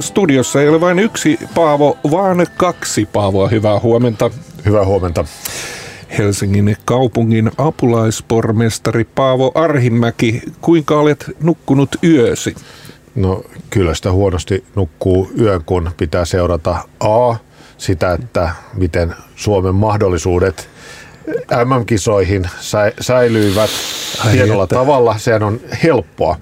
Studiossa ei ole vain yksi Paavo, vaan kaksi Paavoa. Hyvää huomenta. Hyvää huomenta. Helsingin kaupungin apulaispormestari Paavo Arhimäki, kuinka olet nukkunut yösi? No kyllä sitä huonosti nukkuu yön, kun pitää seurata A, sitä, että miten Suomen mahdollisuudet MM-kisoihin säilyivät Ai hienolla että. tavalla. Sehän on helppoa.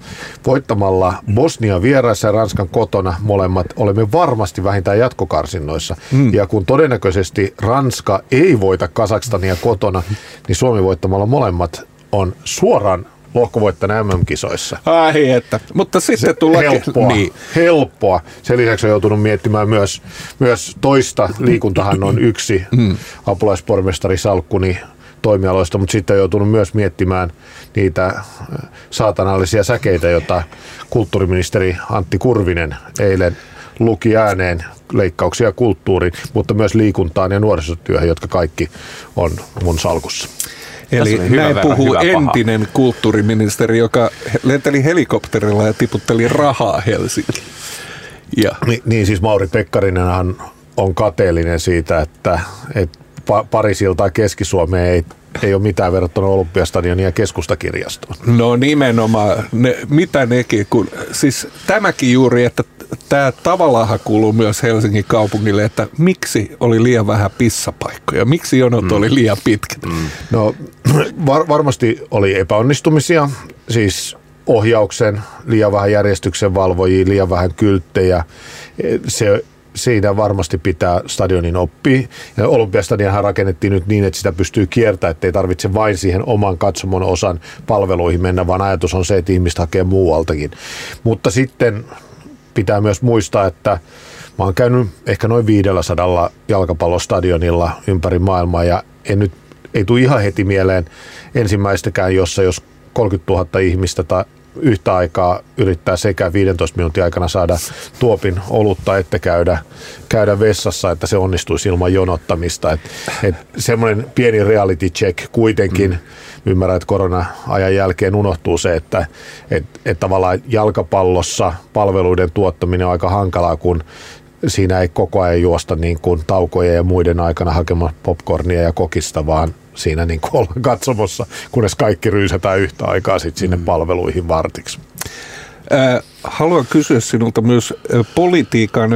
Voittamalla Bosnia vieraissa ja Ranskan kotona molemmat olemme varmasti vähintään jatkokarsinnoissa. Mm. Ja kun todennäköisesti Ranska ei voita Kasakstania kotona, niin Suomi voittamalla molemmat on suoraan lohkovoittajana MM-kisoissa. Ai että, mutta sitten tulee... Helppoa, niin. helppoa. Sen lisäksi on joutunut miettimään myös, myös toista. Liikuntahan on yksi mm. apulaispormestari Salkkuni toimialoista, mutta sitten on joutunut myös miettimään niitä äh, saatanallisia säkeitä, joita kulttuuriministeri Antti Kurvinen eilen luki ääneen leikkauksia kulttuuriin, mutta myös liikuntaan ja nuorisotyöhön, jotka kaikki on mun salkussa. Eli näin puhuu hyvä, entinen paha. kulttuuriministeri, joka lenteli helikopterilla ja tiputteli rahaa Helsinkiin. Ja. Ni, niin siis Mauri Pekkarinenhan on kateellinen siitä, että, että Parisilta tai Keski-Suomeen ei ei ole mitään verrattuna Olympiastadionia ja keskustakirjastoon. No nimenomaan, ne, mitä nekin, kun, siis tämäkin juuri, että tämä tavallaan kuuluu myös Helsingin kaupungille, että miksi oli liian vähän pissapaikkoja, miksi jonot mm. oli liian pitkät? Mm. No var, varmasti oli epäonnistumisia, siis ohjauksen, liian vähän järjestyksen valvojia, liian vähän kylttejä. Se siinä varmasti pitää stadionin oppia. Olympiastadionhan rakennettiin nyt niin, että sitä pystyy kiertämään, ettei tarvitse vain siihen oman katsomon osan palveluihin mennä, vaan ajatus on se, että ihmiset hakee muualtakin. Mutta sitten pitää myös muistaa, että mä oon käynyt ehkä noin 500 jalkapallostadionilla ympäri maailmaa ja en nyt ei tule ihan heti mieleen ensimmäistäkään, jossa jos 30 000 ihmistä tai yhtä aikaa yrittää sekä 15 minuutin aikana saada tuopin olutta että käydä, käydä vessassa, että se onnistuisi ilman jonottamista. Et, et semmoinen pieni reality check kuitenkin, mm. ymmärrän, että korona-ajan jälkeen unohtuu se, että et, et tavallaan jalkapallossa palveluiden tuottaminen on aika hankalaa, kun siinä ei koko ajan juosta niin kuin taukojen ja muiden aikana hakemaan popcornia ja kokista, vaan siinä niin kuin ollaan katsomossa, kunnes kaikki ryysätään yhtä aikaa sit sinne mm. palveluihin vartiksi. Haluan kysyä sinulta myös politiikan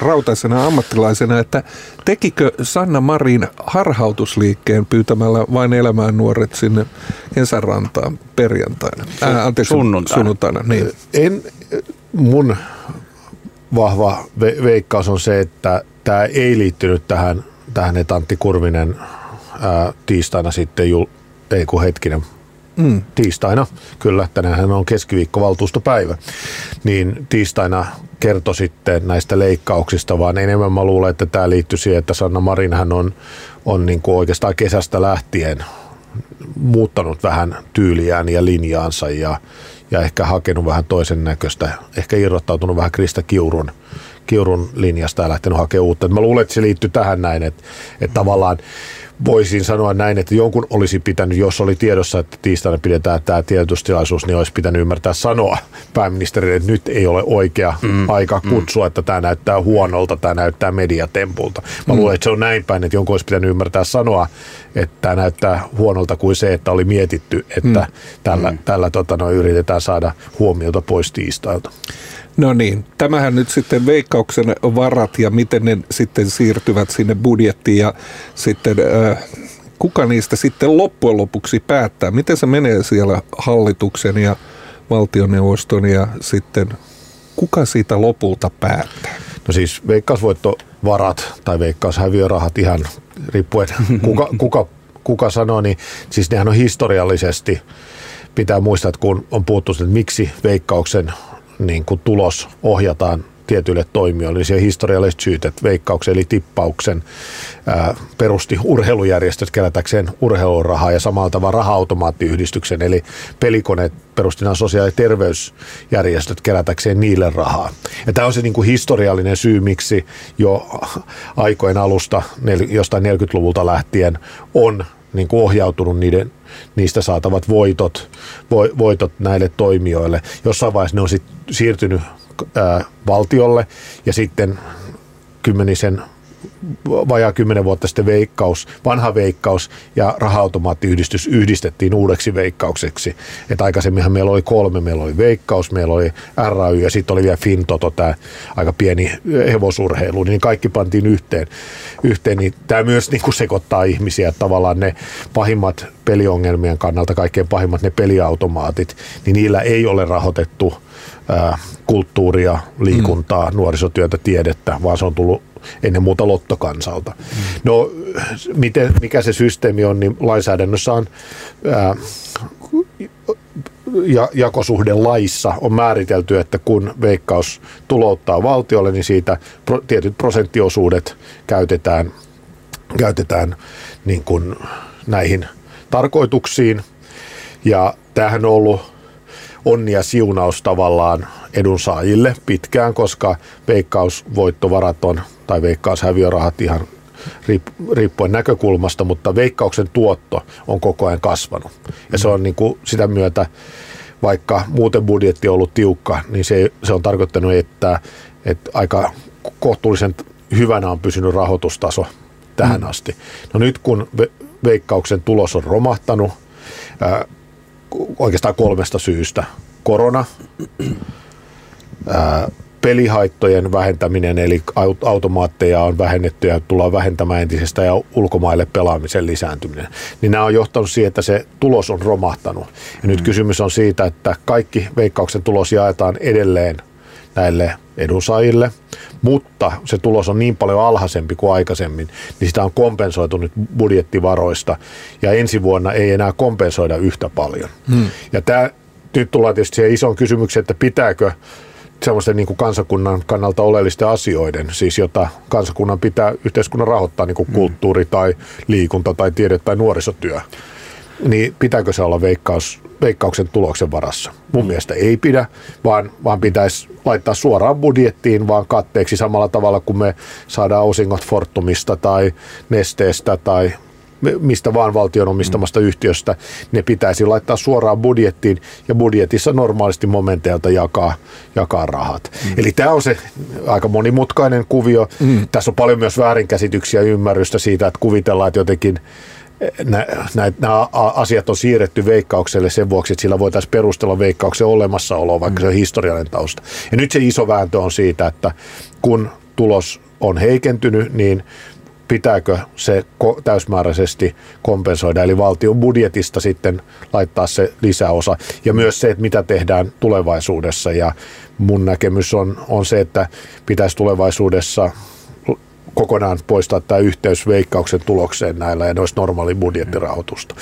rautaisena ammattilaisena, että tekikö Sanna Marin harhautusliikkeen pyytämällä vain elämään nuoret sinne kesärantaan perjantaina? Äh, anteeksi, sunnuntaina. sunnuntaina niin. En, mun vahva ve- veikkaus on se, että tämä ei liittynyt tähän, tähän että Antti Kurvinen ää, tiistaina sitten, jul, ei kun hetkinen, mm. tiistaina, kyllä, tänään on keskiviikkovaltuustopäivä, niin tiistaina kertoi sitten näistä leikkauksista, vaan enemmän mä luulen, että tämä liittyy siihen, että Sanna Marinhan on, on niin kuin oikeastaan kesästä lähtien muuttanut vähän tyyliään ja linjaansa ja, ja ehkä hakenut vähän toisen näköistä, ehkä irrottautunut vähän Krista Kiurun, Kiurun linjasta ja lähtenyt hakemaan uutta. Mä luulen, että se liittyy tähän näin, että, että tavallaan voisin sanoa näin, että jonkun olisi pitänyt, jos oli tiedossa, että tiistaina pidetään tämä tiedotustilaisuus, niin olisi pitänyt ymmärtää sanoa pääministerille, että nyt ei ole oikea mm. aika mm. kutsua, mm. että tämä näyttää huonolta, tämä näyttää mediatempulta. Mä mm. luulen, että se on näin päin, että jonkun olisi pitänyt ymmärtää sanoa, että tämä näyttää huonolta kuin se, että oli mietitty, että mm. tällä, mm. tällä tota, no, yritetään saada huomiota pois tiistailta. No niin, tämähän nyt sitten veikkauksen varat ja miten ne sitten siirtyvät sinne budjettiin ja sitten äh, kuka niistä sitten loppujen lopuksi päättää? Miten se menee siellä hallituksen ja valtioneuvoston ja sitten kuka siitä lopulta päättää? No siis veikkausvoittovarat tai veikkaushäviörahat ihan riippuen kuka, kuka, kuka sanoo, niin siis nehän on historiallisesti pitää muistaa, että kun on puhuttu, että miksi veikkauksen niin kuin tulos ohjataan tietyille toimijoille, niin siellä historialliset syyt, että veikkauksen eli tippauksen ää, perusti urheilujärjestöt kerätäkseen urheilurahaa ja samalla tavalla raha-automaattiyhdistyksen eli pelikoneet perusti nämä sosiaali- ja terveysjärjestöt kerätäkseen niille rahaa. Ja tämä on se niin kuin historiallinen syy, miksi jo aikojen alusta, jostain 40-luvulta lähtien on niin kuin ohjautunut niiden, niistä saatavat voitot, voitot näille toimijoille. Jossain vaiheessa ne on sit siirtynyt ää, valtiolle ja sitten kymmenisen vajaa kymmenen vuotta sitten veikkaus, vanha veikkaus ja raha-automaattiyhdistys yhdistettiin uudeksi veikkaukseksi. Et aikaisemminhan meillä oli kolme, meillä oli veikkaus, meillä oli RAY ja sitten oli vielä Fintoto, tämä aika pieni hevosurheilu, niin kaikki pantiin yhteen. yhteen niin tämä myös niin kuin sekoittaa ihmisiä, että tavallaan ne pahimmat peliongelmien kannalta, kaikkein pahimmat ne peliautomaatit, niin niillä ei ole rahoitettu kulttuuria, liikuntaa, mm. nuorisotyötä, tiedettä, vaan se on tullut ennen muuta lottokansalta. No, miten, mikä se systeemi on, niin lainsäädännössä on ää, ja, jakosuhde laissa on määritelty, että kun veikkaus tulouttaa valtiolle, niin siitä pro, tietyt prosenttiosuudet käytetään, käytetään niin kuin näihin tarkoituksiin. Ja tämähän on ollut onni ja siunaus tavallaan edunsaajille pitkään, koska veikkausvoittovarat on, tai veikkaushäviörahat ihan riippuen näkökulmasta, mutta veikkauksen tuotto on koko ajan kasvanut. Ja se on niin kuin sitä myötä, vaikka muuten budjetti on ollut tiukka, niin se, se on tarkoittanut, että, että aika kohtuullisen hyvänä on pysynyt rahoitustaso tähän mm. asti. No nyt kun veikkauksen tulos on romahtanut, oikeastaan kolmesta syystä. Korona, ää, pelihaittojen vähentäminen, eli automaatteja on vähennetty ja tullaan vähentämään entisestä ja ulkomaille pelaamisen lisääntyminen. Niin nämä on johtanut siihen, että se tulos on romahtanut. Ja nyt mm. kysymys on siitä, että kaikki veikkauksen tulos jaetaan edelleen näille edunsaajille, mutta se tulos on niin paljon alhaisempi kuin aikaisemmin, niin sitä on kompensoitu nyt budjettivaroista ja ensi vuonna ei enää kompensoida yhtä paljon. Hmm. Ja tämä, nyt tullaan tietysti siihen isoon kysymykseen, että pitääkö semmoisten niin kuin kansakunnan kannalta oleellisten asioiden, siis jota kansakunnan pitää yhteiskunnan rahoittaa, niin kuin hmm. kulttuuri tai liikunta tai tiede tai nuorisotyö, niin pitääkö se olla veikkaus, veikkauksen tuloksen varassa? Mun mm. mielestä ei pidä, vaan, vaan pitäisi laittaa suoraan budjettiin vaan katteeksi samalla tavalla kuin me saadaan osingot Fortumista tai Nesteestä tai mistä vaan valtion omistamasta mm. yhtiöstä, ne pitäisi laittaa suoraan budjettiin ja budjetissa normaalisti momenteilta jakaa, jakaa rahat. Mm. Eli tämä on se aika monimutkainen kuvio. Mm. Tässä on paljon myös väärinkäsityksiä ja ymmärrystä siitä, että kuvitellaan, että jotenkin nämä asiat on siirretty veikkaukselle sen vuoksi, että sillä voitaisiin perustella veikkauksen olemassaoloa, vaikka mm. se on historiallinen tausta. Ja nyt se iso vääntö on siitä, että kun tulos on heikentynyt, niin pitääkö se täysmääräisesti kompensoida, eli valtion budjetista sitten laittaa se lisäosa. Ja myös se, että mitä tehdään tulevaisuudessa. Ja mun näkemys on, on se, että pitäisi tulevaisuudessa kokonaan poistaa tämä yhteys veikkauksen tulokseen näillä ja ne olisi normaali budjettirahoitusta.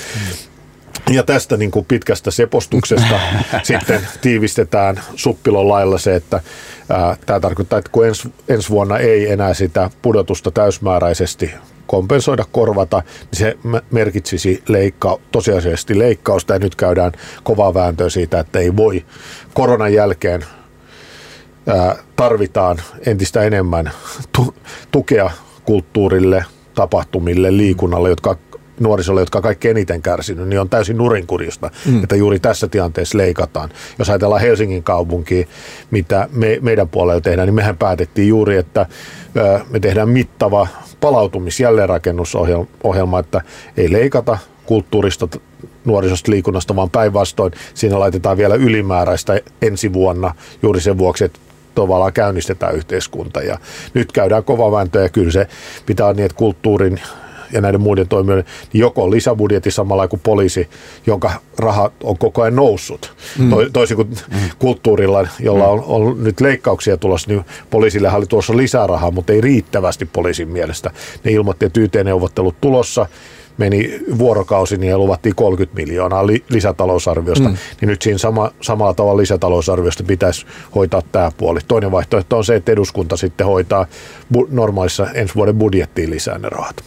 Ja tästä niin kuin pitkästä sepostuksesta sitten tiivistetään suppilon lailla se, että ää, tämä tarkoittaa, että kun ens, ensi vuonna ei enää sitä pudotusta täysmääräisesti kompensoida, korvata, niin se merkitsisi leikka, tosiasiallisesti leikkausta. Ja nyt käydään kovaa vääntöä siitä, että ei voi. Koronan jälkeen tarvitaan entistä enemmän tu- tukea kulttuurille, tapahtumille, liikunnalle, jotka nuorisolle, jotka on kaikkein eniten kärsinyt, niin on täysin nurinkurista, mm. että juuri tässä tilanteessa leikataan. Jos ajatellaan Helsingin kaupunkia, mitä me, meidän puolella tehdään, niin mehän päätettiin juuri, että ö, me tehdään mittava palautumis- jälleenrakennusohjelma, että ei leikata kulttuurista, nuorisosta, liikunnasta, vaan päinvastoin siinä laitetaan vielä ylimääräistä ensi vuonna juuri sen vuoksi, että tavallaan käynnistetään yhteiskunta. Ja nyt käydään kova vääntö ja kyllä se pitää niin, että kulttuurin ja näiden muiden toimijoiden, niin joko lisäbudjetti samalla kuin poliisi, jonka rahat on koko ajan noussut. Mm. To, toisin kuin mm. kulttuurilla, jolla on, on nyt leikkauksia tulossa, niin poliisille oli tuossa lisää rahaa, mutta ei riittävästi poliisin mielestä. Ne ilmoitti, että YT-neuvottelut tulossa, meni vuorokausi, niin luvattiin 30 miljoonaa li- lisätalousarviosta, mm. niin nyt siinä sama, samalla tavalla lisätalousarviosta pitäisi hoitaa tämä puoli. Toinen vaihtoehto on se, että eduskunta sitten hoitaa bu- normaalissa ensi vuoden budjettiin lisää ne rahat.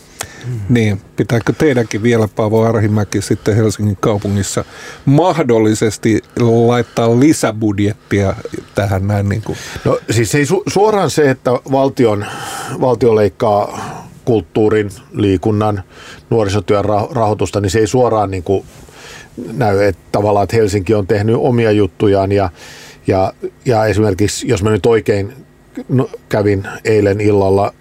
Mm. Niin, pitääkö teidänkin vielä, Paavo Arhimäki, sitten Helsingin kaupungissa mahdollisesti laittaa lisäbudjettia tähän näin? Niin kuin? No siis ei su- suoraan se, että valtion, valtio leikkaa kulttuurin, liikunnan, nuorisotyön rahoitusta, niin se ei suoraan niin kuin näy, että tavallaan että Helsinki on tehnyt omia juttujaan ja, Ja, ja esimerkiksi, jos mä nyt oikein kävin eilen illalla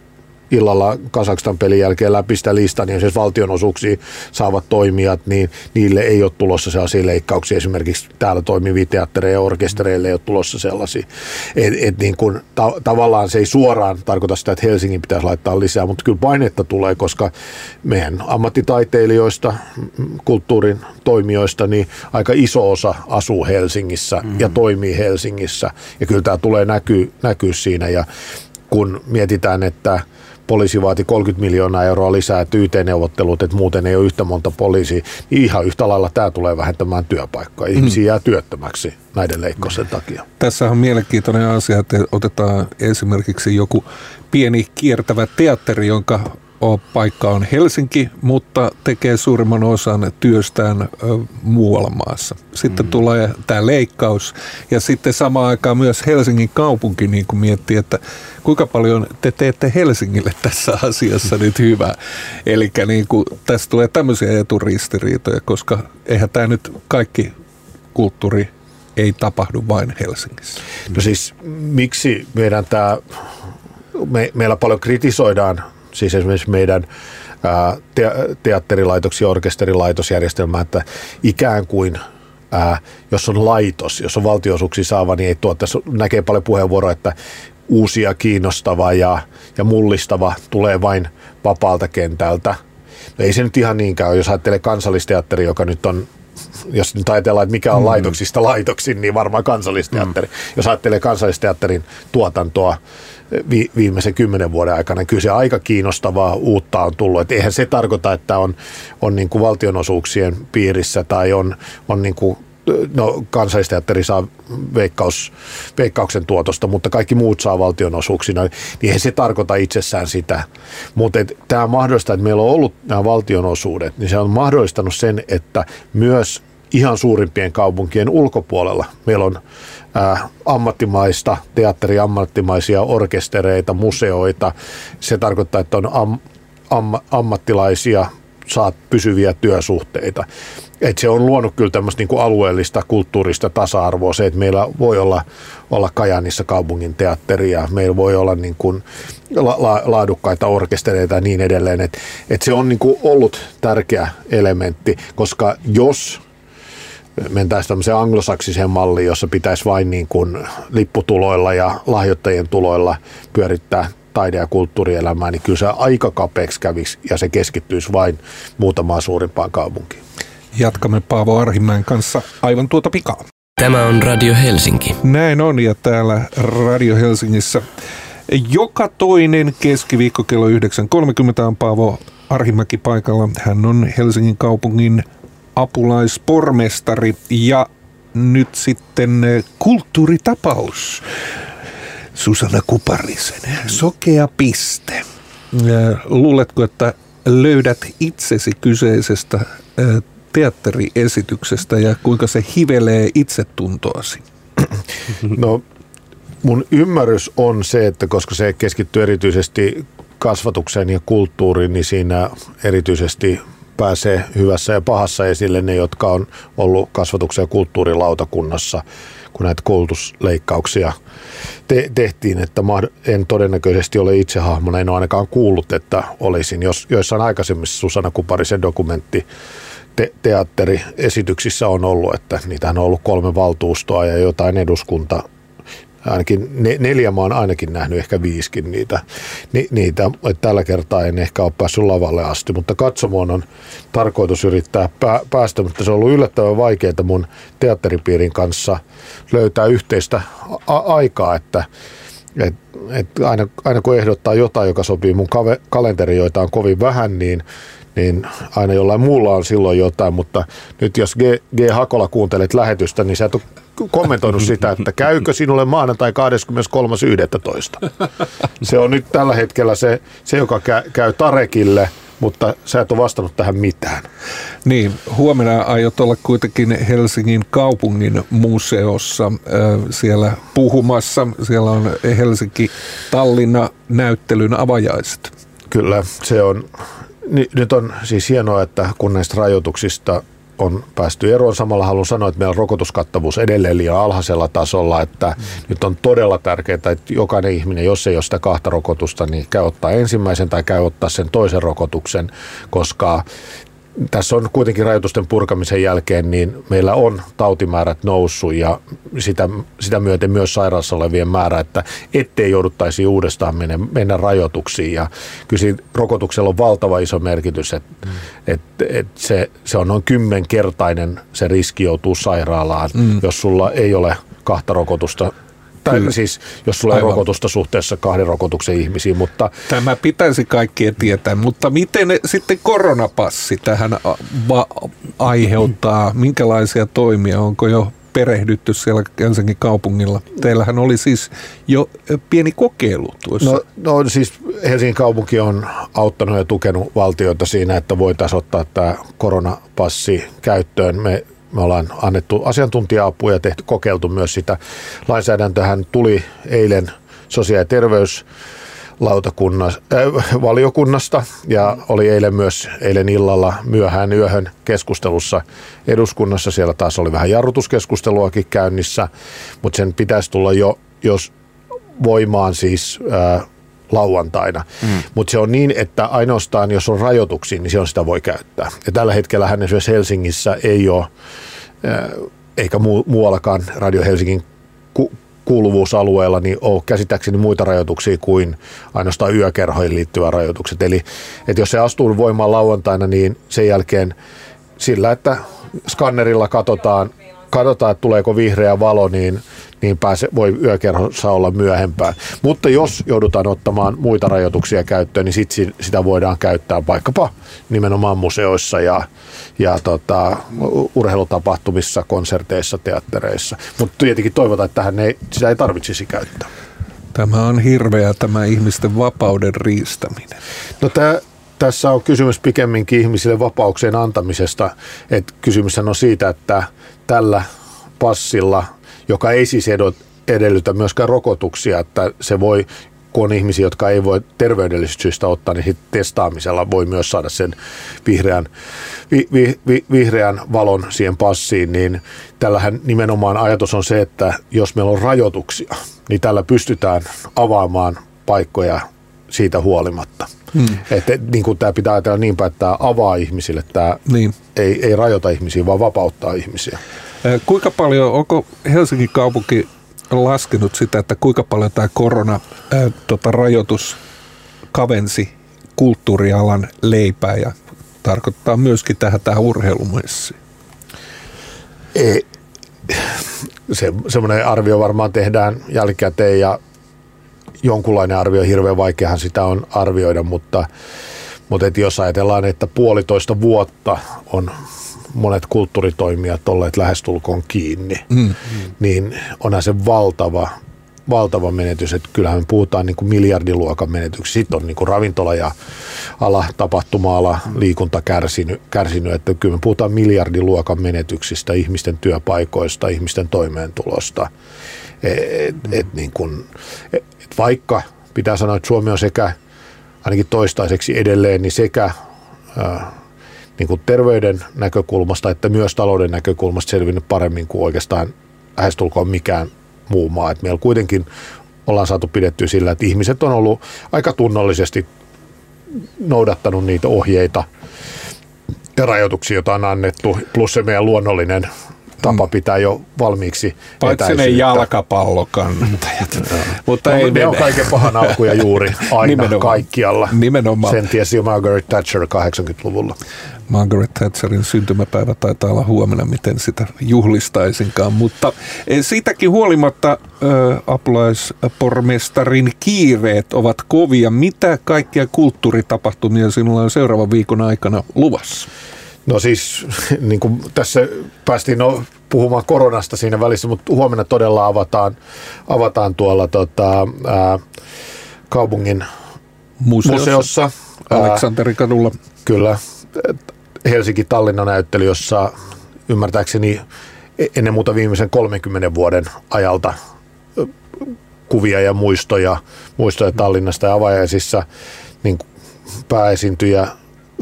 illalla Kasakstan pelin jälkeen läpi sitä listaa, niin siis valtionosuuksia saavat toimijat, niin niille ei ole tulossa sellaisia leikkauksia. Esimerkiksi täällä toimivia teattereja ja orkestereille ei ole tulossa sellaisia. Et, et niin kun, ta- tavallaan se ei suoraan tarkoita sitä, että Helsingin pitäisi laittaa lisää, mutta kyllä painetta tulee, koska meidän ammattitaiteilijoista, kulttuurin toimijoista, niin aika iso osa asuu Helsingissä mm-hmm. ja toimii Helsingissä. Ja kyllä tämä tulee näkyä, näkyä siinä. Ja kun mietitään, että poliisi vaati 30 miljoonaa euroa lisää YT-neuvottelut, että muuten ei ole yhtä monta poliisia, niin ihan yhtä lailla tämä tulee vähentämään työpaikkaa. Ihmisiä mm. jää työttömäksi näiden leikkausten takia. Tässä on mielenkiintoinen asia, että otetaan esimerkiksi joku pieni kiertävä teatteri, jonka paikka on Helsinki, mutta tekee suurimman osan työstään muualla maassa. Sitten mm. tulee tämä leikkaus ja sitten samaan aikaan myös Helsingin kaupunki niin kuin miettii, että kuinka paljon te teette Helsingille tässä asiassa nyt hyvää. Eli niin kuin, tässä tulee tämmöisiä eturistiriitoja, koska eihän tämä nyt kaikki kulttuuri ei tapahdu vain Helsingissä. No siis miksi meidän tämä, me, meillä paljon kritisoidaan siis esimerkiksi meidän te- teatterilaitos ja orkesterilaitosjärjestelmä, että ikään kuin ää, jos on laitos, jos on valtionosuuksia saava, niin ei tuottaisi, näkee paljon puheenvuoroa, että uusia, kiinnostava ja, ja mullistava tulee vain vapaalta kentältä. No ei se nyt ihan niinkään jos ajattelee kansallisteatteri, joka nyt on jos nyt ajatellaan, että mikä on mm. laitoksista laitoksin, niin varmaan kansallisteatteri. Mm. Jos ajattelee kansallisteatterin tuotantoa, vi, viimeisen kymmenen vuoden aikana. Kyllä se aika kiinnostavaa uutta on tullut. Et eihän se tarkoita, että on, on niin kuin valtionosuuksien piirissä tai on, on niin kuin no kansallisteatteri saa veikkaus, veikkauksen tuotosta, mutta kaikki muut saa valtionosuuksina, niin eihän se tarkoita itsessään sitä. Mutta tämä mahdollista, että meillä on ollut nämä valtionosuudet, niin se on mahdollistanut sen, että myös ihan suurimpien kaupunkien ulkopuolella meillä on äh, ammattimaista, teatteriammattimaisia orkestereita, museoita. Se tarkoittaa, että on am, am, ammattilaisia, saat pysyviä työsuhteita. Et se on luonut kyllä tämmöistä niinku alueellista kulttuurista tasa-arvoa, se, että meillä voi olla, olla Kajanissa kaupungin teatteria, meillä voi olla niinku la, la, laadukkaita orkestereita ja niin edelleen. Et, et se on niinku ollut tärkeä elementti, koska jos mentäisiin tämmöiseen anglosaksiseen malliin, jossa pitäisi vain niin kuin lipputuloilla ja lahjoittajien tuloilla pyörittää taide- ja kulttuurielämää, niin kyllä se aika kapeaksi kävisi ja se keskittyisi vain muutamaan suurimpaan kaupunkiin. Jatkamme Paavo Arhimäen kanssa aivan tuota pikaa. Tämä on Radio Helsinki. Näin on ja täällä Radio Helsingissä joka toinen keskiviikko kello 9.30 on Paavo Arhimäki paikalla. Hän on Helsingin kaupungin apulaispormestari ja nyt sitten eh, kulttuuritapaus. Susanna Kuparisen, sokea piste. Eh, luuletko, että löydät itsesi kyseisestä eh, teatteriesityksestä ja kuinka se hivelee itsetuntoasi? No mun ymmärrys on se, että koska se keskittyy erityisesti kasvatukseen ja kulttuuriin, niin siinä erityisesti pääsee hyvässä ja pahassa esille ne, jotka on ollut kasvatuksen ja kulttuurilautakunnassa, kun näitä koulutusleikkauksia te- tehtiin, että en todennäköisesti ole itse hahmona, en ole ainakaan kuullut, että olisin. Jos joissain aikaisemmissa Susanna Kuparisen dokumentti te- teatteriesityksissä on ollut, että niitähän on ollut kolme valtuustoa ja jotain eduskunta ainakin ne, neljä mä oon ainakin nähnyt, ehkä viiskin niitä. Ni, niitä. Et tällä kertaa en ehkä ole päässyt lavalle asti, mutta katsomoon on tarkoitus yrittää pää, päästä, mutta se on ollut yllättävän vaikeaa mun teatteripiirin kanssa löytää yhteistä a- aikaa, että et, et aina, aina kun ehdottaa jotain, joka sopii mun kave, kalenteri, joita on kovin vähän, niin niin aina jollain muulla on silloin jotain, mutta nyt jos G, G. Hakola kuuntelet lähetystä, niin sä et ole kommentoinut sitä, että käykö sinulle maanantai 23.11. Se on nyt tällä hetkellä se, se joka käy Tarekille, mutta sä et ole vastannut tähän mitään. Niin, huomenna aiot olla kuitenkin Helsingin kaupungin museossa äh, siellä puhumassa. Siellä on Helsinki-Tallinna näyttelyn avajaiset. Kyllä, se on nyt on siis hienoa, että kun näistä rajoituksista on päästy eroon. Samalla haluan sanoa, että meillä on rokotuskattavuus edelleen liian alhaisella tasolla, että mm. nyt on todella tärkeää, että jokainen ihminen, jos ei ole sitä kahta rokotusta, niin käy ottaa ensimmäisen tai käy ottaa sen toisen rokotuksen, koska tässä on kuitenkin rajoitusten purkamisen jälkeen, niin meillä on tautimäärät noussut ja sitä, sitä myöten myös sairaassa olevien määrä, että ettei jouduttaisi uudestaan mennä, mennä rajoituksiin. Ja kyllä rokotuksella on valtava iso merkitys, että mm. et, et se, se on noin kymmenkertainen se riski joutuu sairaalaan, mm. jos sulla ei ole kahta rokotusta tai Kyllä. siis jos sulla Aivan. rokotusta suhteessa kahden rokotuksen ihmisiin. Mutta... Tämä pitäisi kaikkien tietää, mutta miten sitten koronapassi tähän va- aiheuttaa? Minkälaisia toimia? Onko jo perehdytty siellä Helsingin kaupungilla? Teillähän oli siis jo pieni kokeilu tuossa. No, no siis Helsingin kaupunki on auttanut ja tukenut valtioita siinä, että voitaisiin ottaa tämä koronapassi käyttöön. Me me ollaan annettu asiantuntija-apua ja tehty, kokeiltu myös sitä. Lainsäädäntöhän tuli eilen sosiaali- ja terveys äh, valiokunnasta ja oli eilen myös eilen illalla myöhään yöhön keskustelussa eduskunnassa. Siellä taas oli vähän jarrutuskeskusteluakin käynnissä, mutta sen pitäisi tulla jo, jos voimaan siis äh, lauantaina. Mm. Mutta se on niin, että ainoastaan jos on rajoituksia, niin silloin sitä voi käyttää. Ja tällä hetkellä hän esimerkiksi Helsingissä ei ole, eikä muuallakaan Radio Helsingin ku- kuuluvuusalueella niin ole käsittääkseni muita rajoituksia kuin ainoastaan yökerhoihin liittyvät rajoitukset. Eli että jos se astuu voimaan lauantaina, niin sen jälkeen sillä, että skannerilla katsotaan, katsotaan, että tuleeko vihreä valo, niin niin pääse, voi yökerhossa olla myöhempään. Mutta jos joudutaan ottamaan muita rajoituksia käyttöön, niin sit sitä voidaan käyttää vaikkapa nimenomaan museoissa ja, ja tota, urheilutapahtumissa, konserteissa, teattereissa. Mutta tietenkin toivotaan, että tähän ei, sitä ei tarvitsisi käyttää. Tämä on hirveä tämä ihmisten vapauden riistäminen. No tämä tässä on kysymys pikemminkin ihmisille vapauksien antamisesta. Et kysymys on siitä, että tällä passilla joka ei siis edellytä myöskään rokotuksia, että se voi kun on ihmisiä, jotka ei voi terveydellisistä syistä ottaa, niin testaamisella voi myös saada sen vihreän, vi, vi, vi, vihreän valon siihen passiin, niin tällähän nimenomaan ajatus on se, että jos meillä on rajoituksia, niin tällä pystytään avaamaan paikkoja siitä huolimatta. Hmm. Että niin kuin tämä pitää ajatella niinpä, että tämä avaa ihmisille, tämä niin. ei, ei rajoita ihmisiä, vaan vapauttaa ihmisiä. Kuinka paljon, onko Helsingin kaupunki laskenut sitä, että kuinka paljon tämä korona ää, tota, rajoitus kavensi kulttuurialan leipää ja tarkoittaa myöskin tähän, tähän urheilumessiin? Ei, se, semmoinen arvio varmaan tehdään jälkikäteen ja jonkunlainen arvio, hirveän vaikeahan sitä on arvioida, mutta, mutta et jos ajatellaan, että puolitoista vuotta on monet kulttuuritoimijat olleet lähestulkoon kiinni, mm. mm. niin onhan se valtava, valtava menetys, että kyllähän me puhutaan niin kuin miljardiluokan menetyksistä. Sitten on niin kuin ravintola ja ala, tapahtuma-ala, liikunta kärsinyt, kärsinyt, että kyllä me puhutaan miljardiluokan menetyksistä, ihmisten työpaikoista, ihmisten toimeentulosta. Et, et niin kuin, et vaikka pitää sanoa, että Suomi on sekä ainakin toistaiseksi edelleen, niin sekä niin kuin terveyden näkökulmasta että myös talouden näkökulmasta selvinnyt paremmin kuin oikeastaan lähestulkoon mikään muu maa. Et meillä kuitenkin ollaan saatu pidettyä sillä, että ihmiset on ollut aika tunnollisesti noudattanut niitä ohjeita ja rajoituksia, joita on annettu, plus se meidän luonnollinen tapa pitää jo valmiiksi Paitsi ne jalkapallokannattajat. Mutta no, ei ne on kaiken pahan alkuja juuri aina Nimenomaan. kaikkialla. Nimenomaan. Sen tiesi jo Margaret Thatcher 80-luvulla. Margaret Thatcherin syntymäpäivä taitaa olla huomenna, miten sitä juhlistaisinkaan. Mutta eh, siitäkin huolimatta äh, apulaispormestarin kiireet ovat kovia. Mitä kaikkia kulttuuritapahtumia sinulla on seuraavan viikon aikana luvassa? No siis, niin kuin tässä päästiin no, puhumaan koronasta siinä välissä, mutta huomenna todella avataan, avataan tuolla tota, ää, kaupungin museossa. museossa Aleksanterikadulla. Kyllä. Helsinki-Tallinna näyttely, jossa ymmärtääkseni ennen muuta viimeisen 30 vuoden ajalta kuvia ja muistoja, muistoja Tallinnasta ja avajaisissa niin pääesiintyjä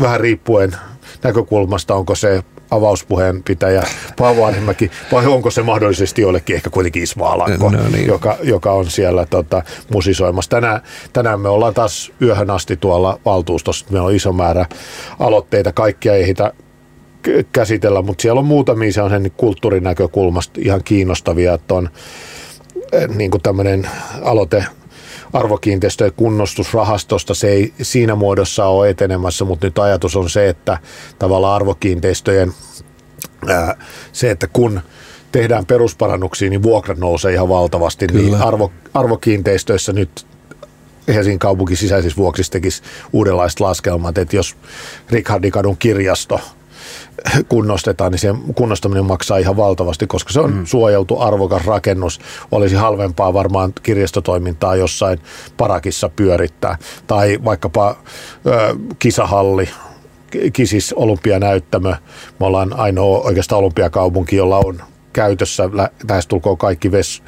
vähän riippuen näkökulmasta, onko se avauspuheen pitäjä Paavo Arhimäki, vai onko se mahdollisesti jollekin ehkä kuitenkin Ismo Alanko, no niin. joka, joka on siellä tota, musisoimassa. Tänään, tänään me ollaan taas yöhön asti tuolla valtuustossa, meillä on iso määrä aloitteita, kaikkia ei hitä käsitellä, mutta siellä on muutamia se on sen kulttuurin näkökulmasta ihan kiinnostavia, että on eh, niin kuin tämmöinen aloite arvokiinteistöjen kunnostusrahastosta. Se ei siinä muodossa ole etenemässä, mutta nyt ajatus on se, että tavallaan arvokiinteistöjen ää, se, että kun tehdään perusparannuksia, niin vuokrat nousee ihan valtavasti. Niin Kyllä. Niin arvo, arvokiinteistöissä nyt Helsingin kaupunki sisäisissä vuoksissa tekisi uudenlaiset laskelmat, että jos Rikhardikadun kirjasto – kunnostetaan, niin se kunnostaminen maksaa ihan valtavasti, koska se on mm. suojeltu arvokas rakennus. Olisi halvempaa varmaan kirjastotoimintaa jossain parakissa pyörittää. Tai vaikkapa ö, kisahalli, Kisis olympianäyttämö. Me ollaan ainoa oikeastaan olympiakaupunki, jolla on käytössä tulkoon kaikki ves,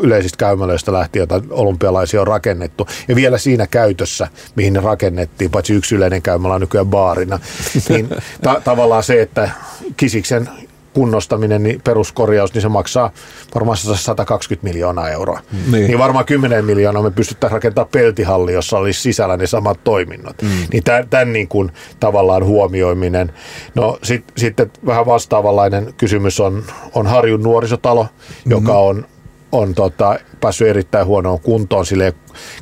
yleisistä käymälöistä lähtien, joita olympialaisia on rakennettu. Ja vielä siinä käytössä, mihin ne rakennettiin, paitsi yksi yleinen käymälä on nykyään baarina, niin ta- tavallaan se, että Kisiksen kunnostaminen, niin peruskorjaus, niin se maksaa varmaan 120 miljoonaa euroa. Niin, niin varmaan 10 miljoonaa me pystyttäisiin rakentamaan peltihalli, jossa olisi sisällä ne samat toiminnot. Mm. Niin tämän, tämän niin kuin tavallaan huomioiminen. No sit, sitten vähän vastaavanlainen kysymys on, on Harjun nuorisotalo, mm-hmm. joka on on tota, päässyt erittäin huonoon kuntoon. Sille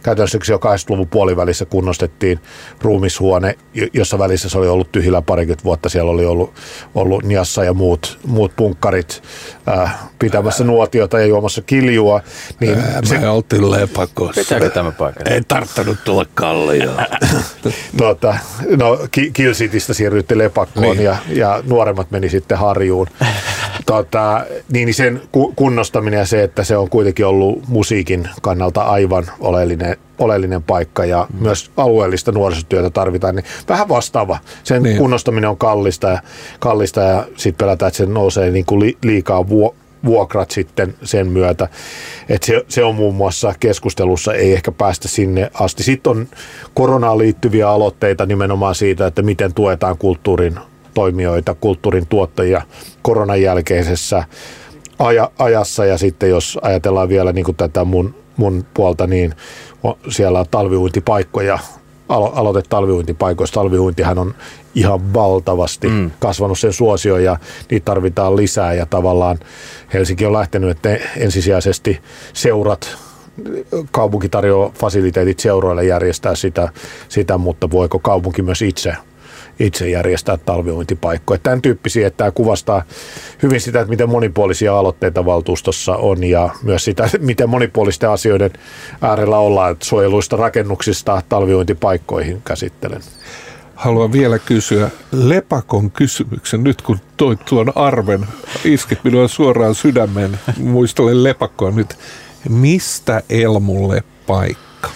käytännössä jo 80-luvun puolivälissä kunnostettiin ruumishuone, jossa välissä se oli ollut tyhjillä parikymmentä vuotta. Siellä oli ollut, ollut Niassa ja muut, muut punkkarit äh, pitämässä nuotiota ja juomassa kiljua. Niin Ää, se, me oltiin lepakossa. Pitääkö tämä paikka? Ei tarttanut tulla kallioon. tota, no, Kill Citystä siirryttiin lepakkoon niin. ja, ja nuoremmat meni sitten harjuun. tota, niin sen kunnostaminen ja se, että se on kuitenkin ollut musiikin kannalta aivan oleellinen, oleellinen paikka ja mm. myös alueellista nuorisotyötä tarvitaan, niin vähän vastaava. Sen niin. kunnostaminen on kallista ja, kallista ja sitten pelätään, että se nousee niin kuin liikaa vuo, vuokrat sitten sen myötä. Et se, se on muun muassa keskustelussa, ei ehkä päästä sinne asti. Sitten on koronaan liittyviä aloitteita nimenomaan siitä, että miten tuetaan kulttuurin toimijoita, kulttuurin tuottajia koronan jälkeisessä aja, ajassa ja sitten jos ajatellaan vielä niin kuin tätä mun, mun puolta, niin siellä on talviuintipaikkoja, alo, aloite talviuintipaikoista. Talviuintihan on ihan valtavasti mm. kasvanut sen suosio ja niitä tarvitaan lisää ja tavallaan Helsinki on lähtenyt, että ensisijaisesti seurat kaupunki tarjoaa fasiliteetit seuroille järjestää sitä, sitä, mutta voiko kaupunki myös itse itse järjestää talviointipaikkoja. Tämän tyyppisiä, että tämä kuvastaa hyvin sitä, että miten monipuolisia aloitteita valtuustossa on ja myös sitä, miten monipuolisten asioiden äärellä ollaan, että suojeluista rakennuksista talviointipaikkoihin käsittelen. Haluan vielä kysyä Lepakon kysymyksen. Nyt kun toit tuon arven, iskit minua suoraan sydämen. Muistelen Lepakkoa nyt. Mistä Elmulle paikka?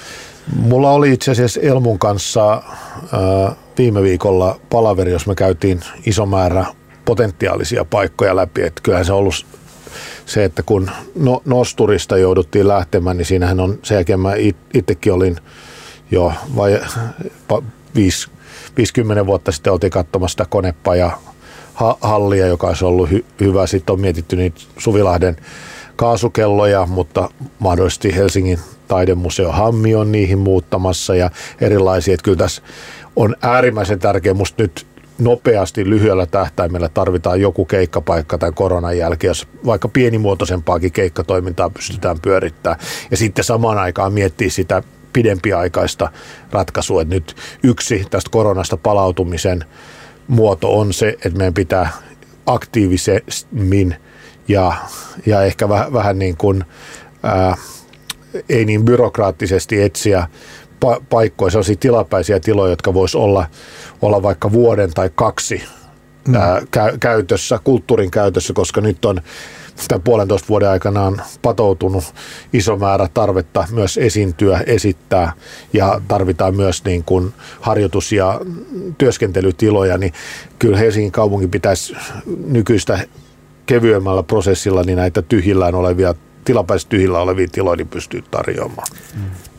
Mulla oli itse asiassa Elmun kanssa äh, viime viikolla palaveri, jos me käytiin iso määrä potentiaalisia paikkoja läpi. Että kyllähän se on ollut se, että kun no, Nosturista jouduttiin lähtemään, niin siinähän on sen jälkeen mä itsekin olin jo vai, 50 vuotta sitten oltiin katsomassa sitä konepaja hallia, joka olisi ollut hy, hyvä. Sitten on mietitty niitä Suvilahden kaasukelloja, mutta mahdollisesti Helsingin taidemuseo Hammi on niihin muuttamassa ja erilaisia. Että kyllä tässä on äärimmäisen tärkeä musta nyt nopeasti lyhyellä tähtäimellä tarvitaan joku keikkapaikka tämän koronan jälkeen, jos vaikka pienimuotoisempaakin keikkatoimintaa pystytään pyörittämään. Ja sitten samaan aikaan miettiä sitä pidempiaikaista ratkaisua, että nyt yksi tästä koronasta palautumisen muoto on se, että meidän pitää aktiivisemmin ja, ja ehkä vähän, vähän niin kuin, ää, ei niin byrokraattisesti etsiä pa- paikkoja, sellaisia tilapäisiä tiloja, jotka vois olla, olla vaikka vuoden tai kaksi mm. ää, kä- käytössä, kulttuurin käytössä, koska nyt on tämän puolentoista vuoden aikana on patoutunut iso määrä tarvetta myös esiintyä, esittää ja tarvitaan myös niin kuin harjoitus- ja työskentelytiloja, niin kyllä Helsingin kaupunki pitäisi nykyistä kevyemmällä prosessilla niin näitä tyhjillään olevia tilapäisesti tyhjillä olevia tiloja niin pystyy tarjoamaan.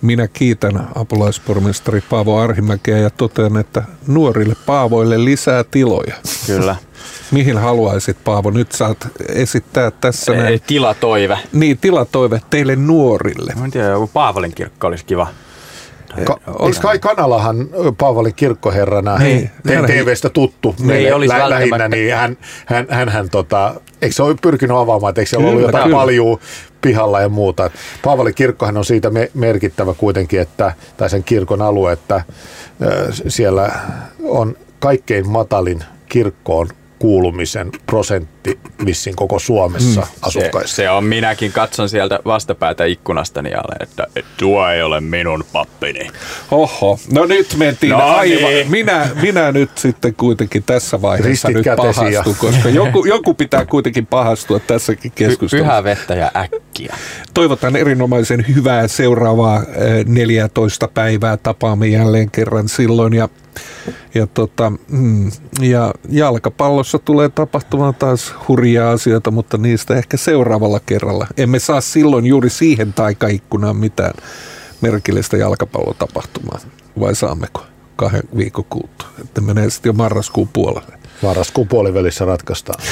Minä kiitän apulaispormestari Paavo Arhimäkeä ja totean, että nuorille Paavoille lisää tiloja. Kyllä. Mihin haluaisit, Paavo? Nyt saat esittää tässä Ei, näin. tilatoive. Niin, tilatoive teille nuorille. Mä en tiedä, joku Paavalin kirkko olisi kiva. Ka- eikö Kai Kanalahan Paavalin kirkkoherrana Niin, TVstä tuttu Niin, meille olisi lä- lähinnä, niin hän, hän, hän, hän tota, eikö se ole pyrkinyt avaamaan, että eikö siellä ollut Kyllä, jotain kyllä. paljuu pihalla ja muuta. Et Paavalin kirkkohan on siitä me- merkittävä kuitenkin, että, tai sen kirkon alue, että ö, siellä on kaikkein matalin kirkkoon kuulumisen prosentti vissiin koko Suomessa mm, Se, asukkaista. se on, minäkin katson sieltä vastapäätä ikkunastani ja olen, että tuo ei ole minun pappini. Oho, no nyt mentiin No aivan. niin. Minä, minä nyt sitten kuitenkin tässä vaiheessa Ristit nyt pahastun, koska joku, joku pitää kuitenkin pahastua tässäkin keskustelussa. pyhää vettä ja äkkiä. Toivotan erinomaisen hyvää seuraavaa eh, 14 päivää. Tapaamme jälleen kerran silloin. Ja, ja, tota, mm, ja jalkapallossa tulee tapahtumaan taas hurjia asioita, mutta niistä ehkä seuraavalla kerralla. Emme saa silloin juuri siihen taikaikkunaan mitään merkillistä jalkapallotapahtumaa. Vai saammeko kahden viikon kuluttua? Että menee sitten jo marraskuun puolelle. Marraskuun puolivälissä ratkaistaan.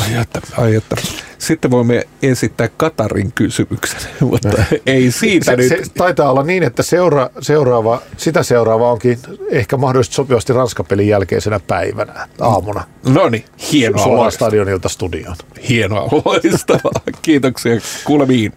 Ai että, ai että. Sitten voimme esittää Katarin kysymyksen, mutta ei siitä Se, nyt. se taitaa olla niin, että seura, seuraava, sitä seuraava onkin ehkä mahdollisesti sopivasti Ranskapelin jälkeisenä päivänä aamuna. No niin, hienoa, Suoraan loistavaa. stadionilta studioon. hienoa, loistavaa. Kiitoksia, kuulemiin.